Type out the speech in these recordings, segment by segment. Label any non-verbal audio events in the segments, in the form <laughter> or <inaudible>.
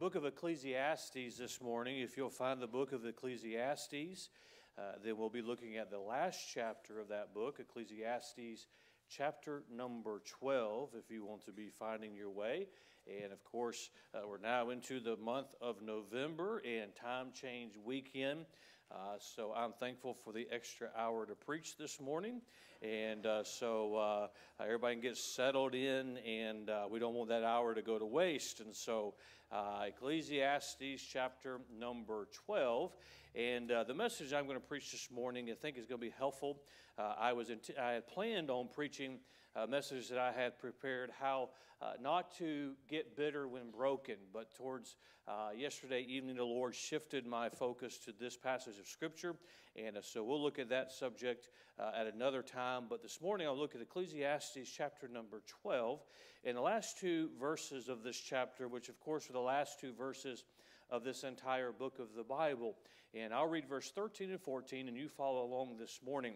book of Ecclesiastes this morning. If you'll find the book of Ecclesiastes, uh, then we'll be looking at the last chapter of that book, Ecclesiastes chapter number 12, if you want to be finding your way. And of course, uh, we're now into the month of November and time change weekend. Uh, so I'm thankful for the extra hour to preach this morning. And uh, so uh, everybody can get settled in, and uh, we don't want that hour to go to waste. And so uh, Ecclesiastes chapter number 12. And uh, the message I'm going to preach this morning, I think, is going to be helpful. I, was int- I had planned on preaching a message that I had prepared how uh, not to get bitter when broken, but towards uh, yesterday evening, the Lord shifted my focus to this passage of Scripture. And uh, so we'll look at that subject uh, at another time. But this morning, I'll look at Ecclesiastes chapter number 12. And the last two verses of this chapter, which of course are the last two verses of this entire book of the Bible. And I'll read verse 13 and 14, and you follow along this morning.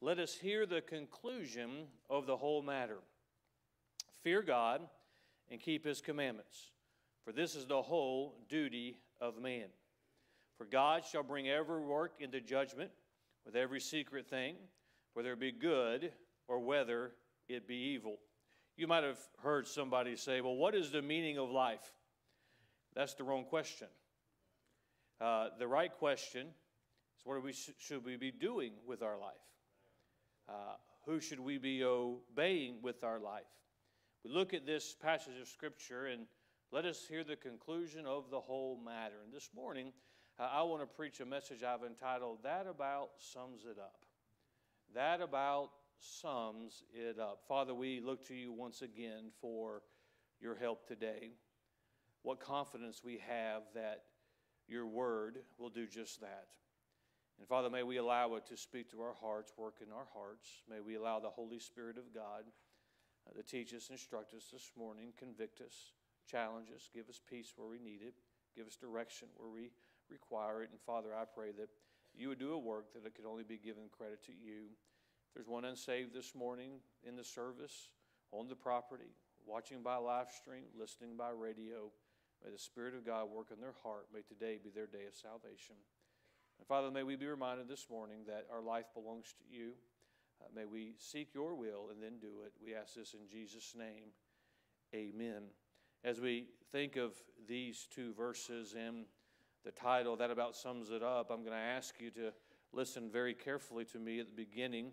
Let us hear the conclusion of the whole matter. Fear God and keep his commandments, for this is the whole duty of man. For God shall bring every work into judgment with every secret thing, whether it be good or whether it be evil. You might have heard somebody say, Well, what is the meaning of life? That's the wrong question. Uh, the right question is what we sh- should we be doing with our life? Uh, who should we be obeying with our life? We look at this passage of Scripture and let us hear the conclusion of the whole matter. And this morning, uh, I want to preach a message I've entitled, That About Sums It Up. That About Sums It Up. Father, we look to you once again for your help today. What confidence we have that your word will do just that. And Father, may we allow it to speak to our hearts, work in our hearts. May we allow the Holy Spirit of God uh, to teach us, instruct us this morning, convict us, challenge us, give us peace where we need it, give us direction where we require it. And Father, I pray that you would do a work that it could only be given credit to you. If there's one unsaved this morning in the service, on the property, watching by live stream, listening by radio, may the Spirit of God work in their heart. May today be their day of salvation. And Father, may we be reminded this morning that our life belongs to you. Uh, may we seek your will and then do it. We ask this in Jesus' name. Amen. As we think of these two verses and the title, that about sums it up, I'm going to ask you to listen very carefully to me at the beginning,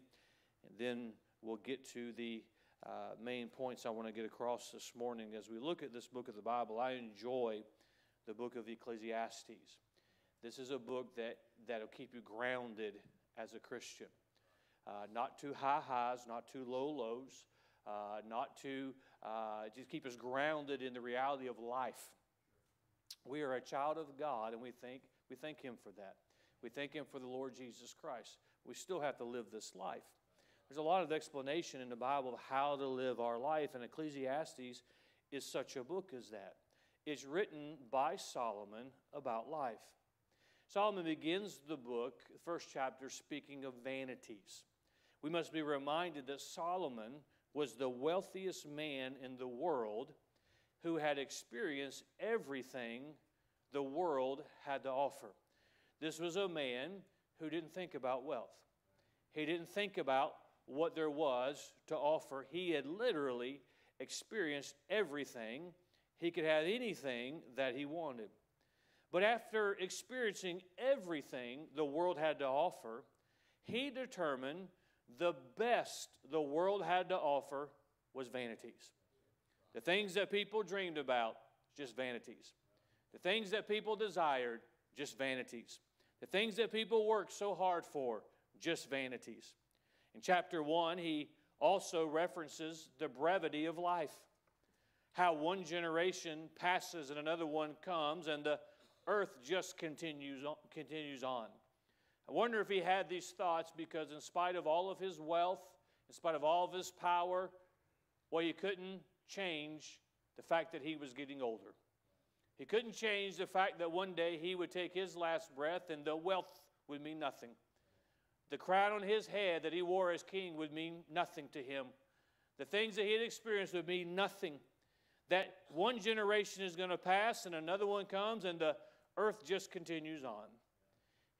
and then we'll get to the uh, main points I want to get across this morning. As we look at this book of the Bible, I enjoy the book of Ecclesiastes. This is a book that, that'll keep you grounded as a Christian. Uh, not too high highs, not too low lows, uh, not too, uh, just keep us grounded in the reality of life. We are a child of God, and we thank, we thank Him for that. We thank Him for the Lord Jesus Christ. We still have to live this life. There's a lot of explanation in the Bible of how to live our life, and Ecclesiastes is such a book as that. It's written by Solomon about life. Solomon begins the book, the first chapter, speaking of vanities. We must be reminded that Solomon was the wealthiest man in the world who had experienced everything the world had to offer. This was a man who didn't think about wealth. He didn't think about what there was to offer. He had literally experienced everything. He could have anything that he wanted. But after experiencing everything the world had to offer, he determined the best the world had to offer was vanities. The things that people dreamed about, just vanities. The things that people desired, just vanities. The things that people worked so hard for, just vanities. In chapter 1, he also references the brevity of life. How one generation passes and another one comes, and the earth just continues on, continues on. I wonder if he had these thoughts because, in spite of all of his wealth, in spite of all of his power, well, he couldn't change the fact that he was getting older. He couldn't change the fact that one day he would take his last breath and the wealth would mean nothing. The crown on his head that he wore as king would mean nothing to him. The things that he had experienced would mean nothing. that one generation is going to pass and another one comes and the earth just continues on.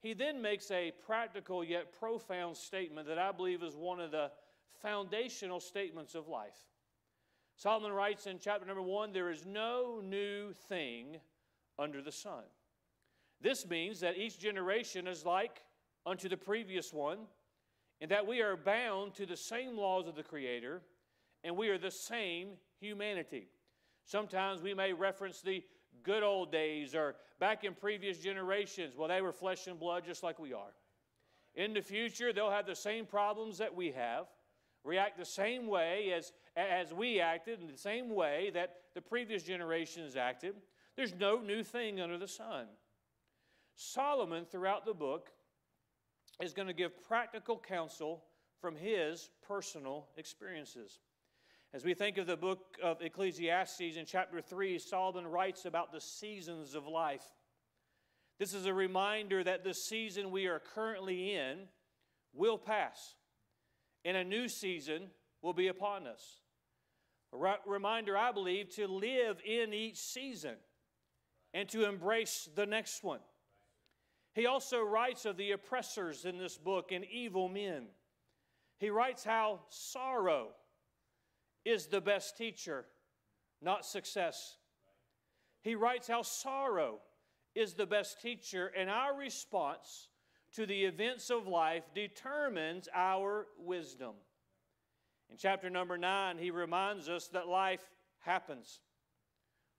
He then makes a practical yet profound statement that I believe is one of the foundational statements of life. Solomon writes in chapter number one there is no new thing under the sun. This means that each generation is like unto the previous one, and that we are bound to the same laws of the Creator, and we are the same humanity. Sometimes we may reference the good old days or back in previous generations. Well, they were flesh and blood just like we are. In the future, they'll have the same problems that we have, react the same way as, as we acted, in the same way that the previous generations acted. There's no new thing under the sun. Solomon, throughout the book, is going to give practical counsel from his personal experiences. As we think of the book of Ecclesiastes in chapter 3, Solomon writes about the seasons of life. This is a reminder that the season we are currently in will pass, and a new season will be upon us. A reminder, I believe, to live in each season and to embrace the next one. He also writes of the oppressors in this book and evil men. He writes how sorrow is the best teacher, not success. He writes how sorrow is the best teacher, and our response to the events of life determines our wisdom. In chapter number nine, he reminds us that life happens.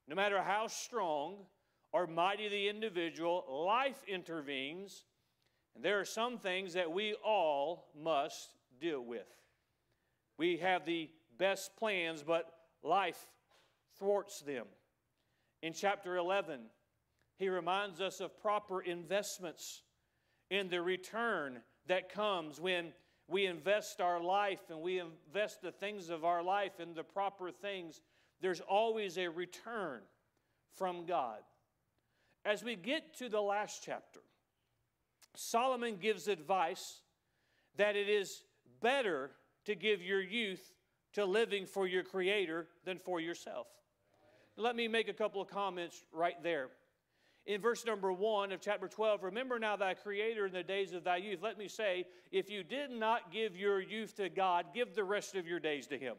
No matter how strong or mighty the individual, life intervenes, and there are some things that we all must deal with. We have the best plans, but life thwarts them. In chapter 11, he reminds us of proper investments in the return that comes when we invest our life and we invest the things of our life in the proper things. There's always a return from God. As we get to the last chapter, Solomon gives advice that it is better to give your youth to living for your Creator than for yourself. Let me make a couple of comments right there. In verse number one of chapter 12, remember now thy Creator in the days of thy youth. Let me say, if you did not give your youth to God, give the rest of your days to Him.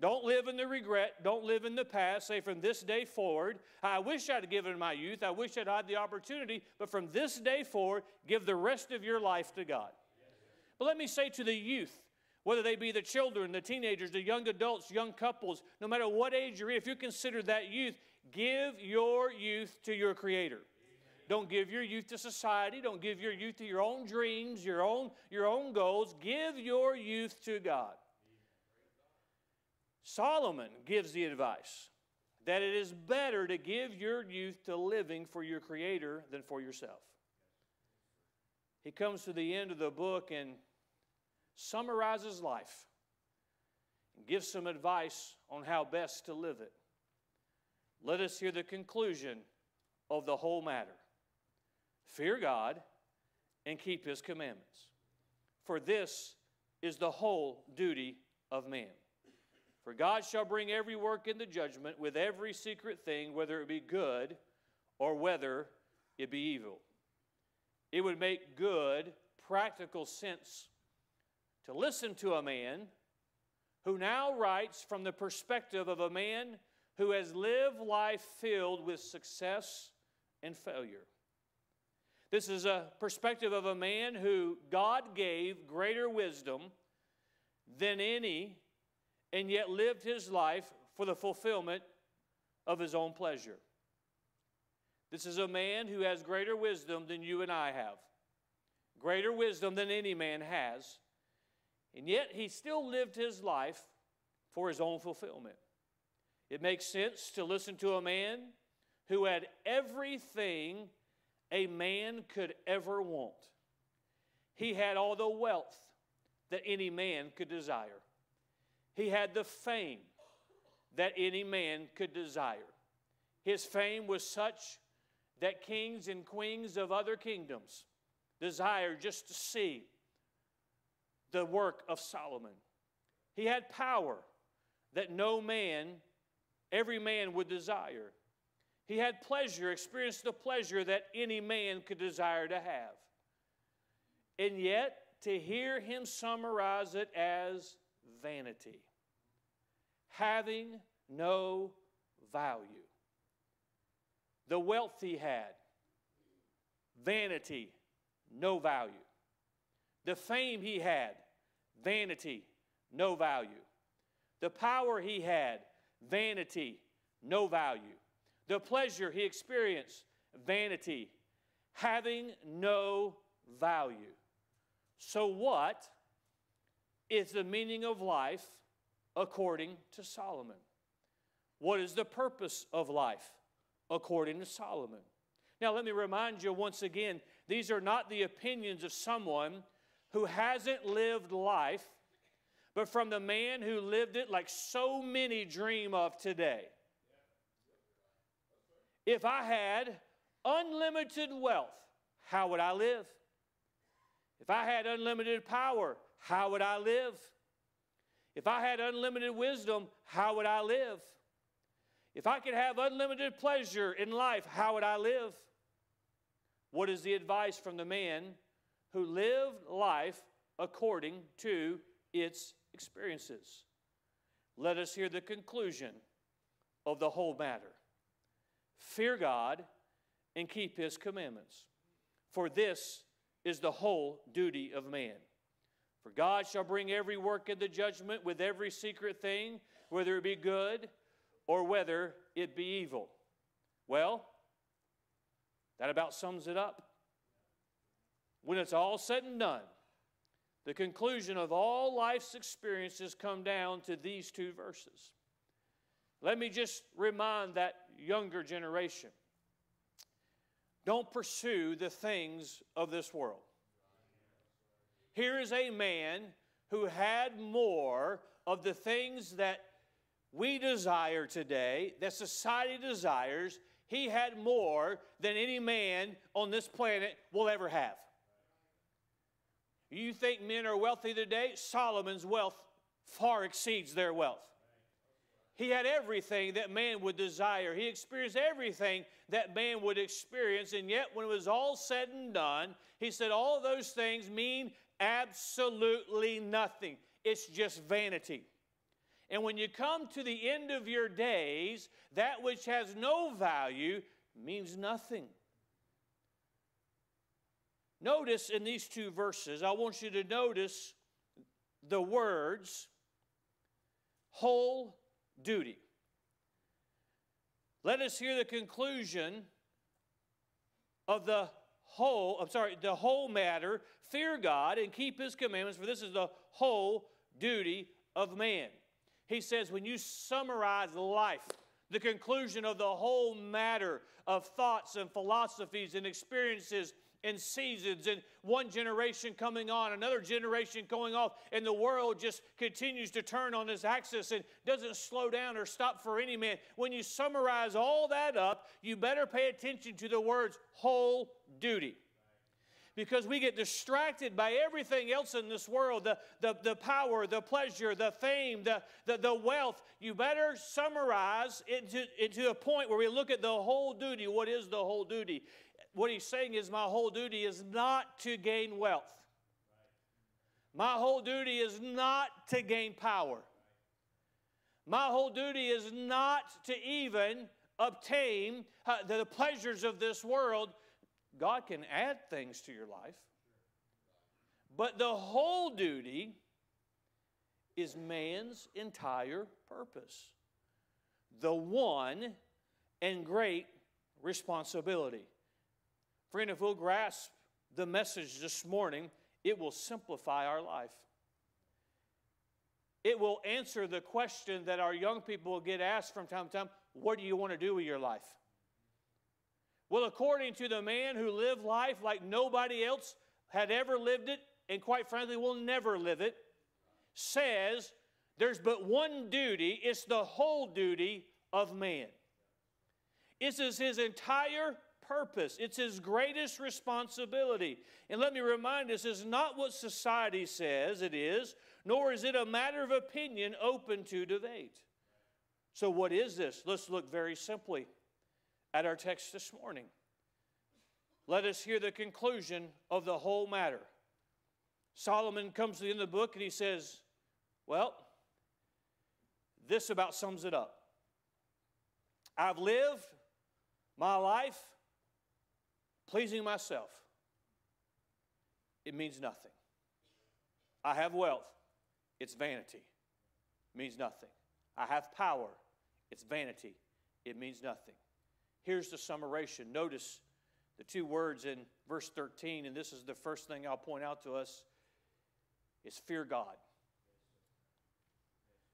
Don't live in the regret. Don't live in the past. Say, from this day forward, I wish I'd given my youth. I wish I'd had the opportunity. But from this day forward, give the rest of your life to God. But let me say to the youth, whether they be the children, the teenagers, the young adults, young couples, no matter what age you're in, if you consider that youth, give your youth to your Creator. Don't give your youth to society. Don't give your youth to your own dreams, your own, your own goals. Give your youth to God. Solomon gives the advice that it is better to give your youth to living for your Creator than for yourself. He comes to the end of the book and summarizes life and gives some advice on how best to live it. Let us hear the conclusion of the whole matter fear God and keep His commandments, for this is the whole duty of man. For God shall bring every work into judgment with every secret thing, whether it be good or whether it be evil. It would make good, practical sense to listen to a man who now writes from the perspective of a man who has lived life filled with success and failure. This is a perspective of a man who God gave greater wisdom than any, and yet lived his life for the fulfillment of his own pleasure. This is a man who has greater wisdom than you and I have, greater wisdom than any man has. And yet he still lived his life for his own fulfillment. It makes sense to listen to a man who had everything a man could ever want. He had all the wealth that any man could desire. He had the fame that any man could desire. His fame was such that kings and queens of other kingdoms desired just to see the work of Solomon. He had power that no man every man would desire. He had pleasure, experienced the pleasure that any man could desire to have. And yet, to hear him summarize it as vanity, having no value. The wealth he had, vanity, no value. The fame he had, vanity, no value. The power he had, vanity, no value. The pleasure he experienced, vanity, having no value. So, what is the meaning of life according to Solomon? What is the purpose of life according to Solomon? Now, let me remind you once again these are not the opinions of someone who hasn't lived life, but from the man who lived it like so many dream of today. If I had unlimited wealth, how would I live? If I had unlimited power, how would I live? If I had unlimited wisdom, how would I live? If I could have unlimited pleasure in life, how would I live? What is the advice from the man who lived life according to its experiences? Let us hear the conclusion of the whole matter. Fear God and keep his commandments, for this is the whole duty of man. For God shall bring every work into judgment with every secret thing, whether it be good or whether it be evil. Well, that about sums it up. When it's all said and done, the conclusion of all life's experiences come down to these two verses. Let me just remind that younger generation don't pursue the things of this world. Here is a man who had more of the things that we desire today, that society desires, he had more than any man on this planet will ever have. You think men are wealthy today? Solomon's wealth far exceeds their wealth. He had everything that man would desire. He experienced everything that man would experience. And yet, when it was all said and done, he said, All those things mean absolutely nothing. It's just vanity. And when you come to the end of your days, that which has no value means nothing. Notice in these two verses, I want you to notice the words whole duty. Let us hear the conclusion of the whole, I'm sorry, the whole matter. Fear God and keep his commandments, for this is the whole duty of man. He says, when you summarize life, the conclusion of the whole matter of thoughts and philosophies and experiences and seasons, and one generation coming on, another generation going off, and the world just continues to turn on its axis and doesn't slow down or stop for any man. When you summarize all that up, you better pay attention to the words whole duty because we get distracted by everything else in this world the, the, the power, the pleasure, the fame, the, the, the wealth. You better summarize into, into a point where we look at the whole duty. What is the whole duty? What he's saying is, my whole duty is not to gain wealth. My whole duty is not to gain power. My whole duty is not to even obtain uh, the pleasures of this world God can add things to your life. But the whole duty is man's entire purpose. The one and great responsibility. Friend, if we'll grasp the message this morning, it will simplify our life. It will answer the question that our young people will get asked from time to time what do you want to do with your life? Well, according to the man who lived life like nobody else had ever lived it, and quite frankly will never live it, says there's but one duty, it's the whole duty of man. This is his entire purpose, it's his greatest responsibility. And let me remind us, is not what society says it is, nor is it a matter of opinion open to debate. So, what is this? Let's look very simply at our text this morning. Let us hear the conclusion of the whole matter. Solomon comes to the end of the book and he says, Well, this about sums it up. I've lived my life pleasing myself. It means nothing. I have wealth. It's vanity. It means nothing. I have power. It's vanity. It means nothing. Here's the summation. Notice the two words in verse 13, and this is the first thing I'll point out to us is fear God.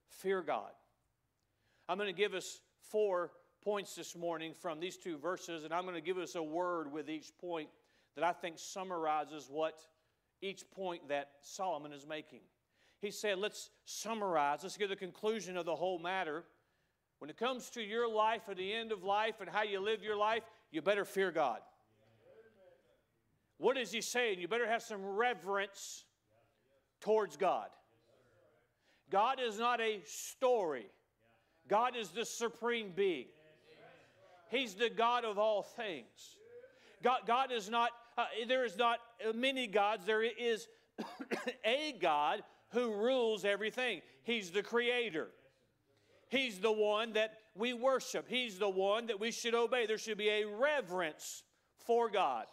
Fear God. I'm going to give us four points this morning from these two verses, and I'm going to give us a word with each point that I think summarizes what each point that Solomon is making. He said, Let's summarize, let's get the conclusion of the whole matter. When it comes to your life at the end of life and how you live your life, you better fear God. What is he saying? You better have some reverence towards God. God is not a story, God is the supreme being. He's the God of all things. God, God is not, uh, there is not many gods, there is <coughs> a God who rules everything. He's the creator. He's the one that we worship. He's the one that we should obey. There should be a reverence for God.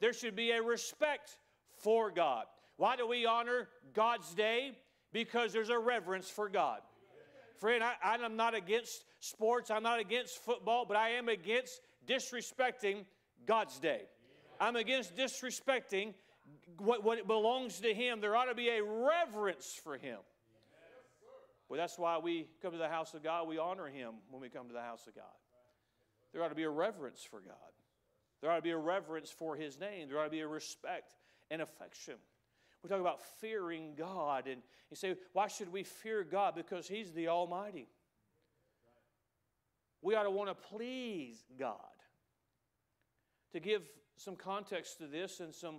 There should be a respect for God. Why do we honor God's day? Because there's a reverence for God. Friend, I, am not against sports, I'm not against football, but I am against disrespecting God's day. I'm against disrespecting what, what belongs to Him. There ought to be a reverence for Him. Well, that's why we come to the house of God. We honor Him when we come to the house of God. There ought to be a reverence for God. There ought to be a reverence for His name. There ought to be a respect and affection. We talk about fearing God, and you say, why should we fear God? Because He's the Almighty. We ought to want to please God. To give some context to this and some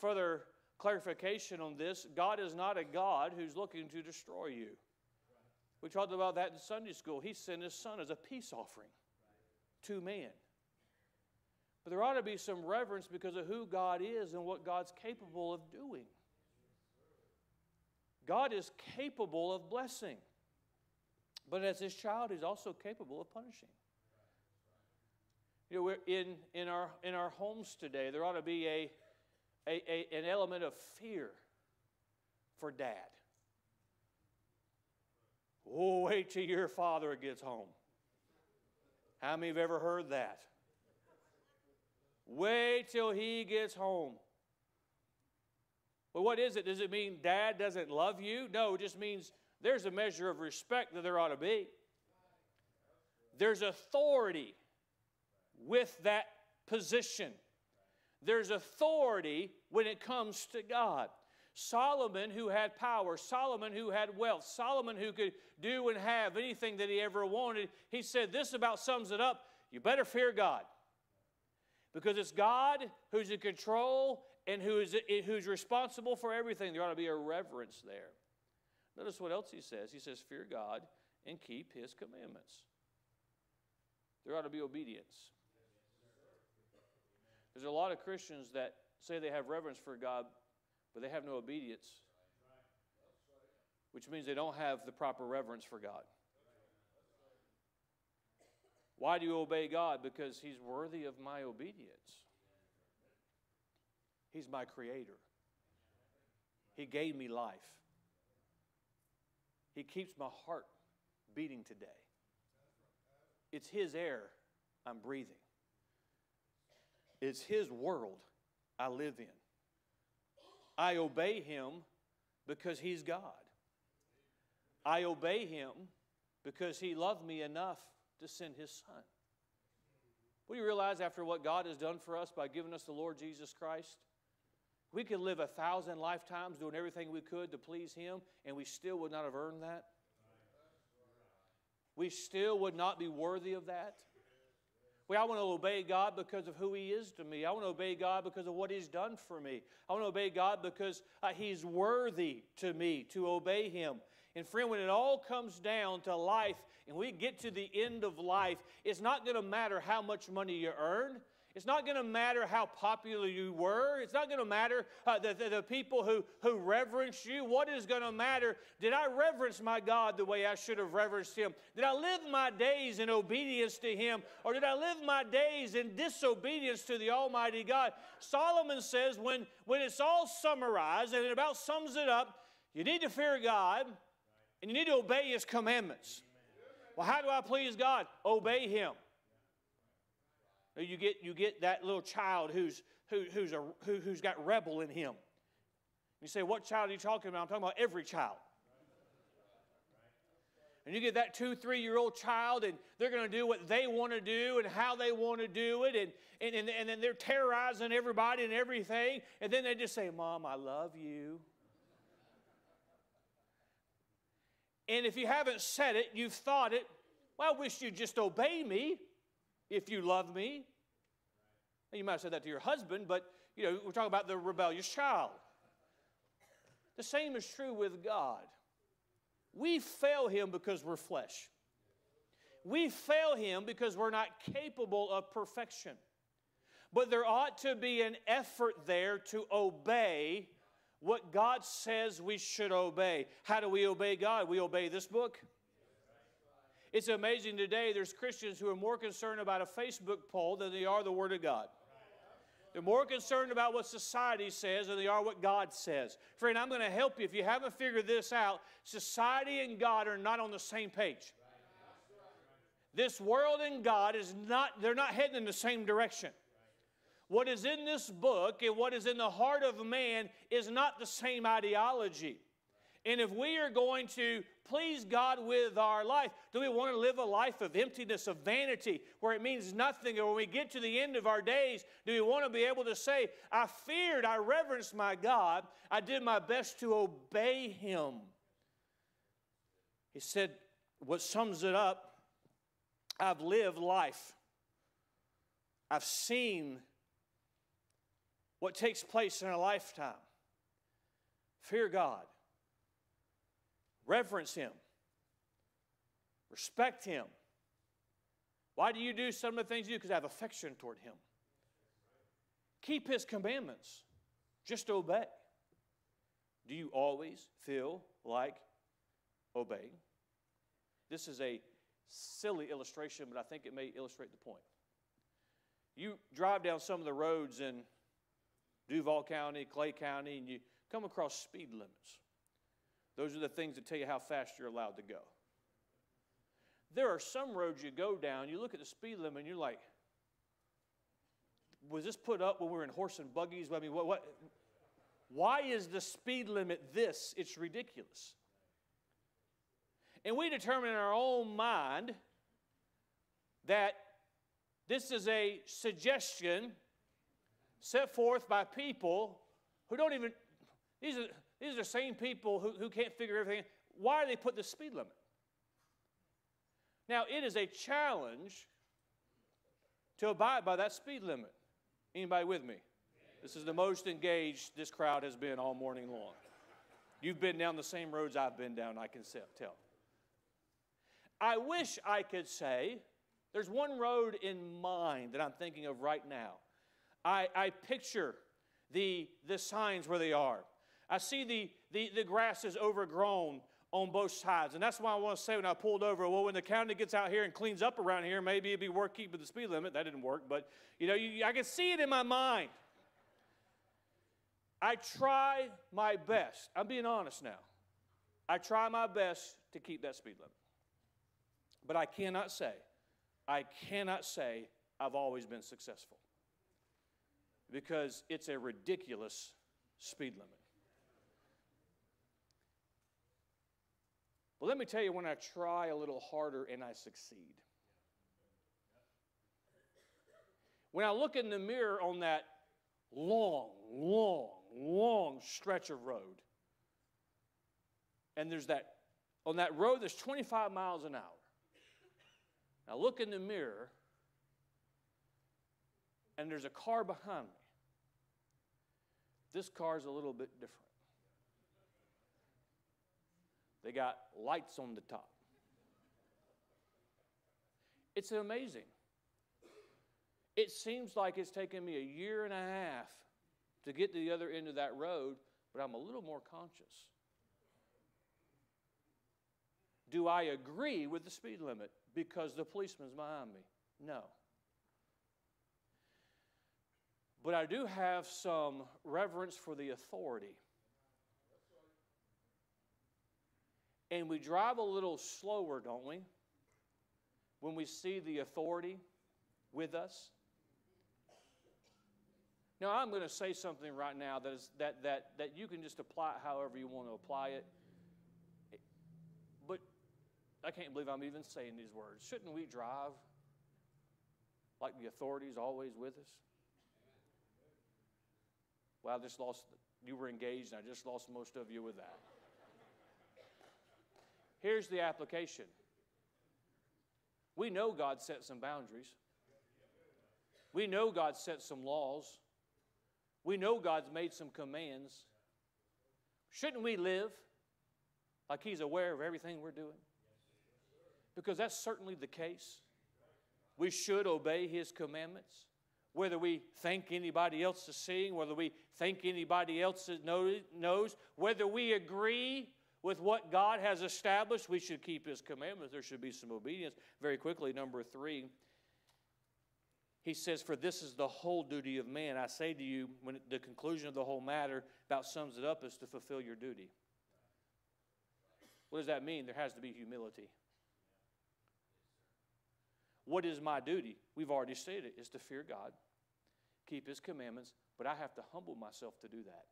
further clarification on this, God is not a God who's looking to destroy you. We talked about that in Sunday school. He sent His Son as a peace offering to man. But there ought to be some reverence because of who God is and what God's capable of doing. God is capable of blessing. But as his child, he's also capable of punishing. You know, we're in, in, our, in our homes today, there ought to be a, a, a, an element of fear for dad. Oh, wait till your father gets home. How many have ever heard that? Wait till he gets home. Well, what is it? Does it mean dad doesn't love you? No, it just means there's a measure of respect that there ought to be. There's authority with that position. There's authority when it comes to God. Solomon, who had power, Solomon, who had wealth, Solomon, who could do and have anything that he ever wanted, he said, This about sums it up. You better fear God. Because it's God who's in control and who is, eh, who's responsible for everything. There ought to be a reverence there. Notice what else he says. He says, Fear God and keep his commandments. There ought to be obedience. There's a lot of Christians that say they have reverence for God, but they have no obedience, which means they don't have the proper reverence for God. Why do you obey God? Because He's worthy of my obedience. He's my creator. He gave me life. He keeps my heart beating today. It's His air I'm breathing, it's His world I live in. I obey Him because He's God. I obey Him because He loved me enough to send His Son. What do you realize after what God has done for us by giving us the Lord Jesus Christ? We could live a thousand lifetimes doing everything we could to please Him, and we still would not have earned that. We still would not be worthy of that. Well, I want to obey God because of who He is to me. I want to obey God because of what He's done for me. I want to obey God because uh, He's worthy to me to obey Him. And friend, when it all comes down to life and we get to the end of life, it's not going to matter how much money you earn. It's not going to matter how popular you were. It's not going to matter uh, the, the, the, people who, who reverence you. What is going to matter? Did I reverence my God the way I should have reverenced Him? Did I live my days in obedience to Him? Or did I live my days in disobedience to the Almighty God? Solomon says when, when it's all summarized and it about sums it up, you need to fear God and you need to obey His commandments. Well, how do I please God? Obey Him. You get, you get that little child who's, who, who's, a, who, who's got rebel in him. You say, What child are you talking about? I'm talking about every child. And you get that two, three year old child, and they're going to do what they want to do and how they want to do it, and, and, and, and then they're terrorizing everybody and everything. And then they just say, Mom, I love you. And if you haven't said it, you've thought it, well, I wish you'd just obey me if you love me. you might have said that to your husband, but you know, we're talking about the rebellious child. The same is true with God. We fail him because we're flesh. We fail him because we're not capable of perfection. But there ought to be an effort there to obey what God says we should obey. How do we obey God? We obey this book. It's amazing today there's Christians who are more concerned about a Facebook poll than they are the Word of God. They're more concerned about what society says than they are what God says. Friend, I'm going to help you. If you haven't figured this out, society and God are not on the same page. This world and God is not, they're not heading in the same direction. What is in this book and what is in the heart of man is not the same ideology. And if we are going to please God with our life, do we want to live a life of emptiness, of vanity, where it means nothing? Or when we get to the end of our days, do we want to be able to say, I feared, I reverenced my God, I did my best to obey Him? He said, what sums it up, I've lived life. I've seen what takes place in a lifetime. Fear God Reverence Him. Respect Him. Why do you do some of the things you do? Because I have affection toward Him. Keep His commandments. Just obey. Do you always feel like obeying? This is a silly illustration, but I think it may illustrate the point. You drive down some of the roads in Duval County, Clay County, and you come across speed limits. Those are the things that tell you how fast you're allowed to go. There are some roads you go down, you look at the speed limit, and you're like, was this put up when we were in horse and buggies? I mean, what, what, why is the speed limit this? It's ridiculous. And we determine in our own mind that this is a suggestion set forth by people who don't even, these are, these are the same people who, who can't figure everything. Why do they put the speed limit? Now, it is a challenge to abide by that speed limit. Anybody with me? This is the most engaged this crowd has been all morning long. You've been down the same roads I've been down, I can tell. I wish I could say there's one road in mind that I'm thinking of right now. I, I picture the, the signs where they are. I see the, the, the grass is overgrown on both sides. And that's why I want to say when I pulled over, well, when the county gets out here and cleans up around here, maybe it'd be worth keeping the speed limit. That didn't work, but you know, you, I can see it in my mind. I try my best. I'm being honest now. I try my best to keep that speed limit. But I cannot say, I cannot say I've always been successful because it's a ridiculous speed limit. Well, let me tell you when I try a little harder and I succeed. When I look in the mirror on that long, long, long stretch of road, and there's that, on that road there's 25 miles an hour. I look in the mirror, and there's a car behind me. This car is a little bit different. They got lights on the top. It's amazing. It seems like it's taken me a year and a half to get to the other end of that road, but I'm a little more conscious. Do I agree with the speed limit because the policeman's behind me? No. But I do have some reverence for the authority. And we drive a little slower, don't we? When we see the authority with us. Now, I'm going to say something right now that, is, that, that, that you can just apply however you want to apply it. But I can't believe I'm even saying these words. Shouldn't we drive like the authorities always with us? Well, I just lost, you were engaged, and I just lost most of you with that. Here's the application we know God set some boundaries, we know God set some laws, we know God's made some commands. Shouldn't we live like He's aware of everything we're doing? Because that's certainly the case. We should obey His commandments whether we think anybody else is seeing, whether we think anybody else knows, whether we agree with what God has established, we should keep His commandments. There should be some obedience. Very quickly, number three, he says, For this is the whole duty of man. I say to you, when the conclusion of the whole matter about sums it up is to fulfill your duty. What does that mean? There has to be humility. What is my duty? We've already stated it, is to fear God, keep His commandments, but I have to humble myself to do that.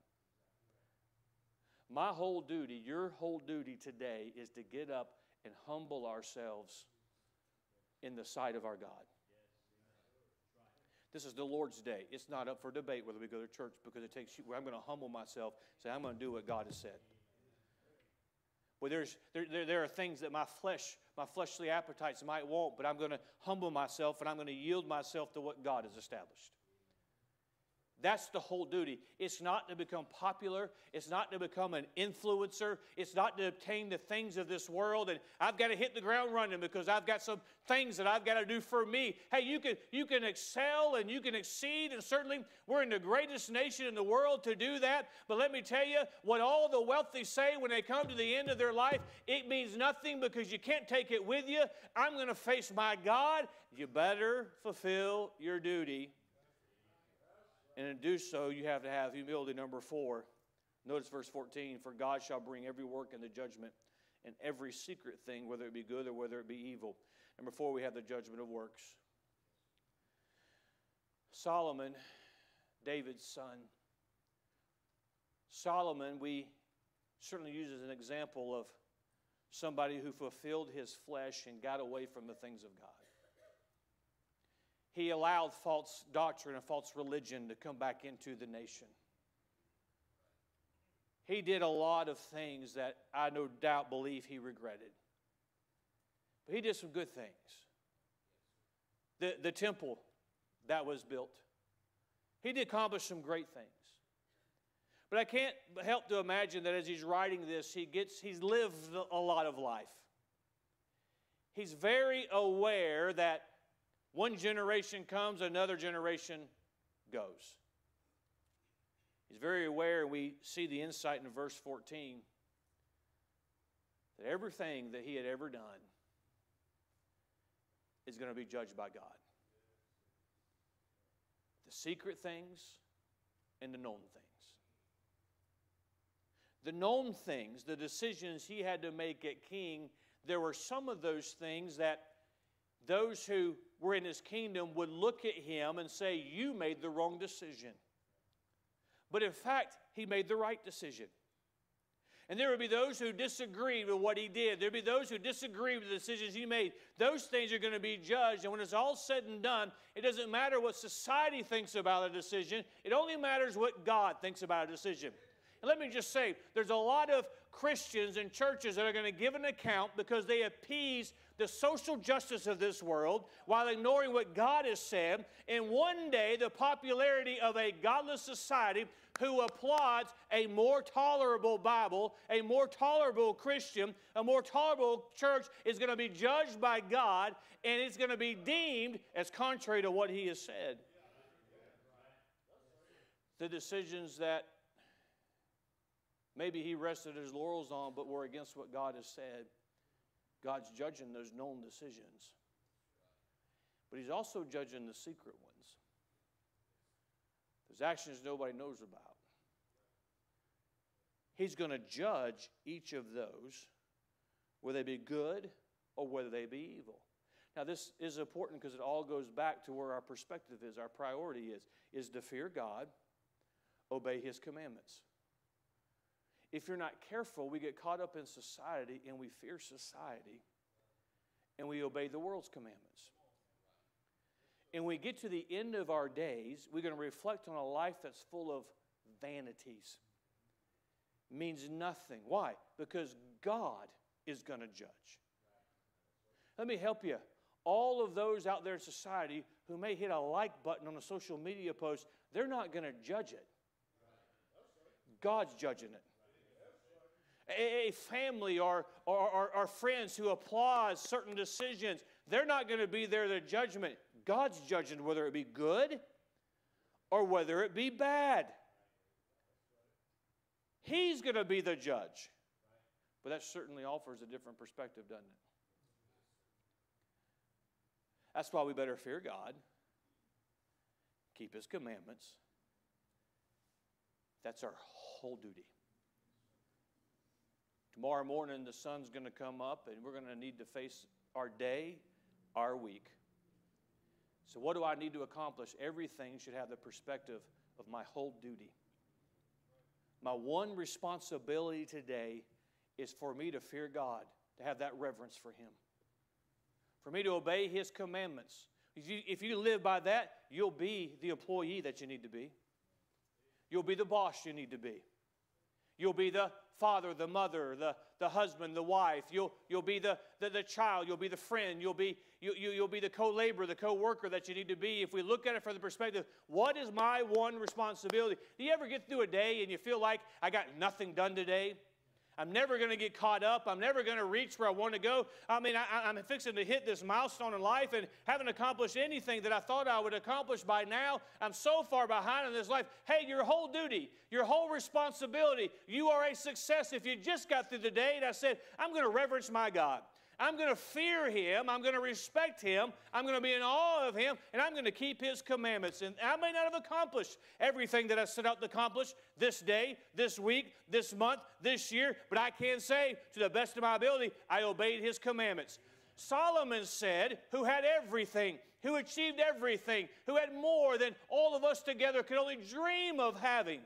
My whole duty, your whole duty today, is to get up and humble ourselves in the sight of our God. This is the Lord's day. It's not up for debate whether we go to church because it takes you. I'm going to humble myself, say, I'm going to do what God has said. Well, there's, there, there, there are things that my flesh, my fleshly appetites might want, but I'm going to humble myself and I'm going to yield myself to what God has established. That's the whole duty. It's not to become popular. It's not to become an influencer. It's not to obtain the things of this world. And I've got to hit the ground running because I've got some things that I've got to do for me. Hey, you can, you can excel and you can exceed. And certainly we're in the greatest nation in the world to do that. But let me tell you, what all the wealthy say when they come to the end of their life, it means nothing because you can't take it with you. I'm going to face my God. You better fulfill your duty and to do so, you have to have humility. Number four, notice verse 14 For God shall bring every work into judgment and every secret thing, whether it be good or whether it be evil. Number four, we have the judgment of works. Solomon, David's son. Solomon, we certainly use as an example of somebody who fulfilled his flesh and got away from the things of God he allowed false doctrine and false religion to come back into the nation. He did a lot of things that I no doubt believe he regretted. But he did some good things. The, the temple that was built, he did accomplish some great things. But I can't help to imagine that as he's writing this, he gets, he's lived a lot of life. He's very aware that one generation comes, another generation goes. He's very aware, and we see the insight in verse 14, that everything that he had ever done is going to be judged by God. The secret things and the known things. The known things, the decisions he had to make at king, there were some of those things that those who were in his kingdom would look at him and say, You made the wrong decision. But in fact, he made the right decision. And there would be those who disagreed with what he did. There'd be those who disagreed with the decisions he made. Those things are going to be judged. And when it's all said and done, it doesn't matter what society thinks about a decision, it only matters what God thinks about a decision. And let me just say, there's a lot of Christians and churches that are going to give an account because they appease the social justice of this world, while ignoring what God has said, and one day the popularity of a godless society who applauds a more tolerable Bible, a more tolerable Christian, a more tolerable church is going to be judged by God and it's going to be deemed as contrary to what He has said. The decisions that maybe He rested His laurels on but were against what God has said, God's judging those known decisions. But He's also judging the secret ones. There's actions nobody knows about. He's going to judge each of those, whether they be good or whether they be evil. Now, this is important because it all goes back to where our perspective is, our priority is, is to fear God, obey His commandments. If you're not careful, we get caught up in society and we fear society and we obey the world's commandments. And we get to the end of our days, we're going to reflect on a life that's full of vanities. Means nothing. Why? Because God is going to judge. Let me help you. All of those out there in society who may hit a like button on a social media post, they're not going to judge it. God's judging it. A, family or, or, or, or friends who applaud certain decisions, they're not going to be there to judgment. God's judging whether it be good or whether it be bad. He's going to be the judge. But that certainly offers a different perspective, doesn't it? That's why we better fear God, keep His commandments. That's our whole duty. Tomorrow morning, the sun's going to come up, and we're going to need to face our day, our week. So, what do I need to accomplish? Everything should have the perspective of my whole duty. My one responsibility today is for me to fear God, to have that reverence for Him, for me to obey His commandments. If you, if you live by that, you'll be the employee that you need to be. You'll be the boss you need to be. You'll be the father, the mother, the, the husband, the wife. You'll, you'll be the, the, the child. You'll be the friend. You'll be, you, you, you'll be the co laborer, the co worker that you need to be. If we look at it from the perspective, what is my one responsibility? Do you ever get through a day and you feel like I got nothing done today? I'm never going to get caught up. I'm never going to reach where I want to go. I mean, I, am fixing to hit this milestone in life and haven't accomplished anything that I thought I would accomplish by now. I'm so far behind in this life. Hey, your whole duty, your whole responsibility, you are a success if you just got through the day and I said, I'm going to reverence my God. I'm going to fear him. I'm going to respect him. I'm going to be in awe of him. And I'm going to keep his commandments. And I may not have accomplished everything that I set out to accomplish this day, this week, this month, this year, but I can say, to the best of my ability, I obeyed his commandments. Solomon said, who had everything, who achieved everything, who had more than all of us together could only dream of having.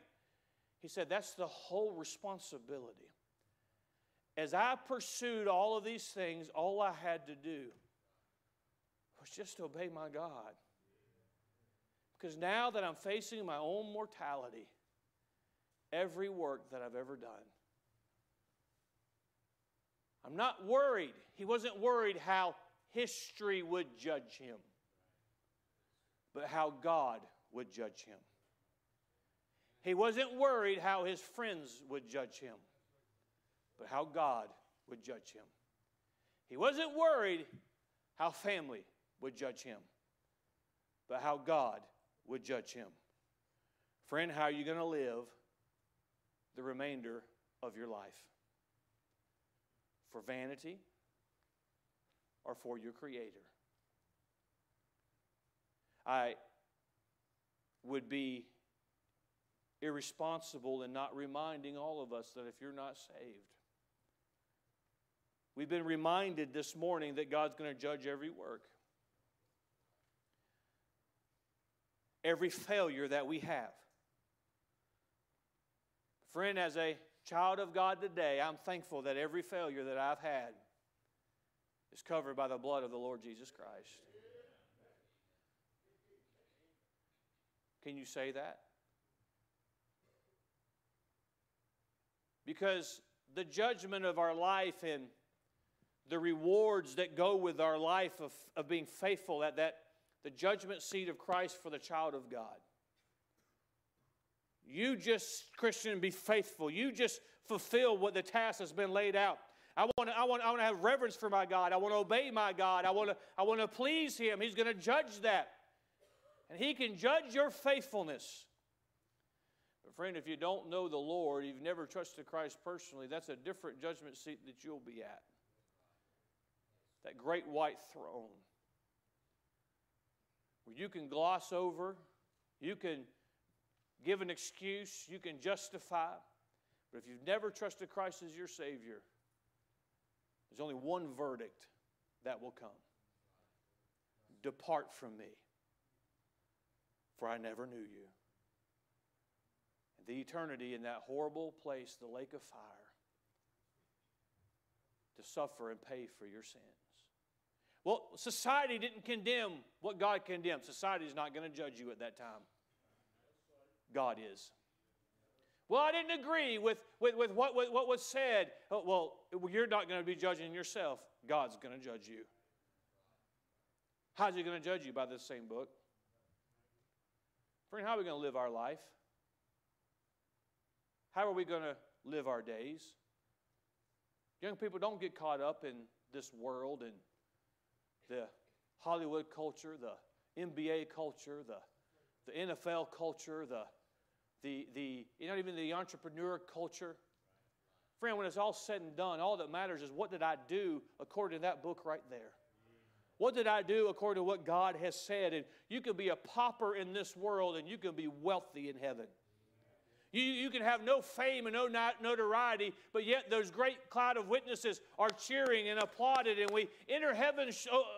He said, that's the whole responsibility as I pursued all of these things, all I had to do was just obey my God. Because now that I'm facing my own mortality, every work that I've ever done, I'm not worried. He wasn't worried how history would judge him, but how God would judge him. He wasn't worried how his friends would judge him but how God would judge him. He wasn't worried how family would judge him, but how God would judge him. Friend, how are you going to live the remainder of your life? For vanity or for your Creator? I would be irresponsible in not reminding all of us that if you're not saved, We've been reminded this morning that God's going to judge every work. Every failure that we have. Friend, as a child of God today, I'm thankful that every failure that I've had is covered by the blood of the Lord Jesus Christ. Can you say that? Because the judgment of our life in the rewards that go with our life of, of being faithful at that the judgment seat of Christ for the child of God. You just, Christian, be faithful. You just fulfill what the task has been laid out. I want to, I want, I want to have reverence for my God. I want to obey my God. I want to, I want to please Him. He's going to judge that. And He can judge your faithfulness. But, friend, if you don't know the Lord, you've never trusted Christ personally, that's a different judgment seat that you'll be at. That great white throne where you can gloss over, you can give an excuse, you can justify. But if you've never trusted Christ as your Savior, there's only one verdict that will come Depart from me, for I never knew you. And the eternity in that horrible place, the lake of fire, to suffer and pay for your sins. Well, society didn't condemn what God condemned. Society is not going to judge you at that time. God is. Well, I didn't agree with, with, with what, what, was said. Oh, well, you're not going to be judging yourself. God's going to judge you. How's He going to judge you? By this same book. Friend, how are we going to live our life? How are we going to live our days? Young people, don't get caught up in this world and the Hollywood culture, the NBA culture, the, the NFL culture, the the, the not even the entrepreneur culture. Friend, when it's all said and done, all that matters is what did I do according to that book right there? What did I do according to what God has said? And you can be a pauper in this world and you can be wealthy in heaven. You, you can have no fame and no notoriety, but yet those great cloud of witnesses are cheering and applauded, and we enter heaven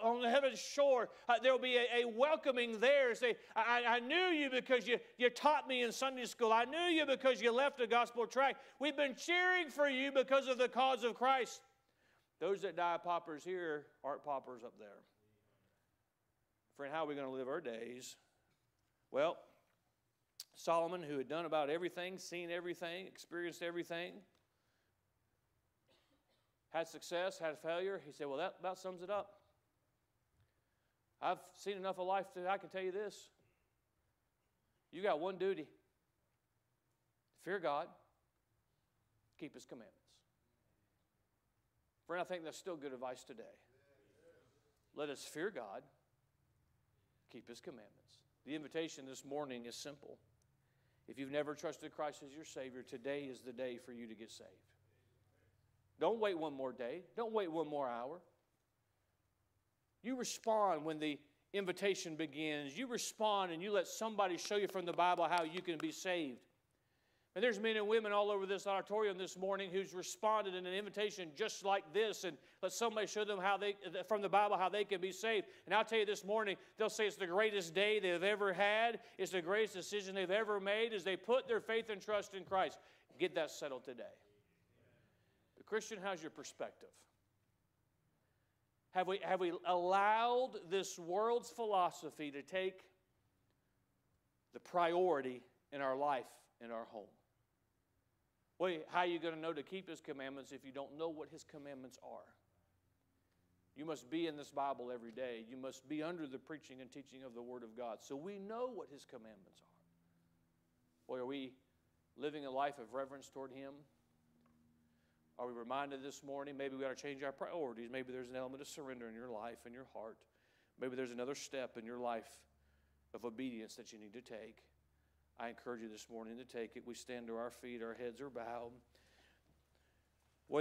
on the heaven's shore. Uh, there will be a, a, welcoming there. Say, I, I knew you because you, you taught me in Sunday school. I knew you because you left a gospel track. We've been cheering for you because of the cause of Christ. Those that die paupers here aren't paupers up there. Friend, how are we going to live our days? Well, Solomon, who had done about everything, seen everything, experienced everything, had success, had failure, he said, Well, that about sums it up. I've seen enough of life that I can tell you this. You got one duty fear God, keep His commandments. Friend, I think that's still good advice today. Let us fear God, keep His commandments. The invitation this morning is simple if you've never trusted Christ as your Savior, today is the day for you to get saved. Don't wait one more day. Don't wait one more hour. You respond when the invitation begins. You respond and you let somebody show you from the Bible how you can be saved. And there's men and women all over this auditorium this morning who's responded in an invitation just like this, and let somebody show them how they, from the Bible, how they can be saved. And I'll tell you this morning, they'll say it's the greatest day they've ever had. It's the greatest decision they've ever made as they put their faith and trust in Christ. Get that settled today. But Christian, how's your perspective? Have we, have we allowed this world's philosophy to take the priority in our life, in our home? Well, how are you going to know to keep His commandments if you don't know what His commandments are? You must be in this Bible every day. You must be under the preaching and teaching of the Word of God. So we know what His commandments are. Boy, are we living a life of reverence toward Him? Are we reminded this morning maybe we got to change our priorities? Maybe there's an element of surrender in your life and your heart. Maybe there's another step in your life of obedience that you need to take. I encourage you this morning to take it. We stand to our feet, our heads are bowed. The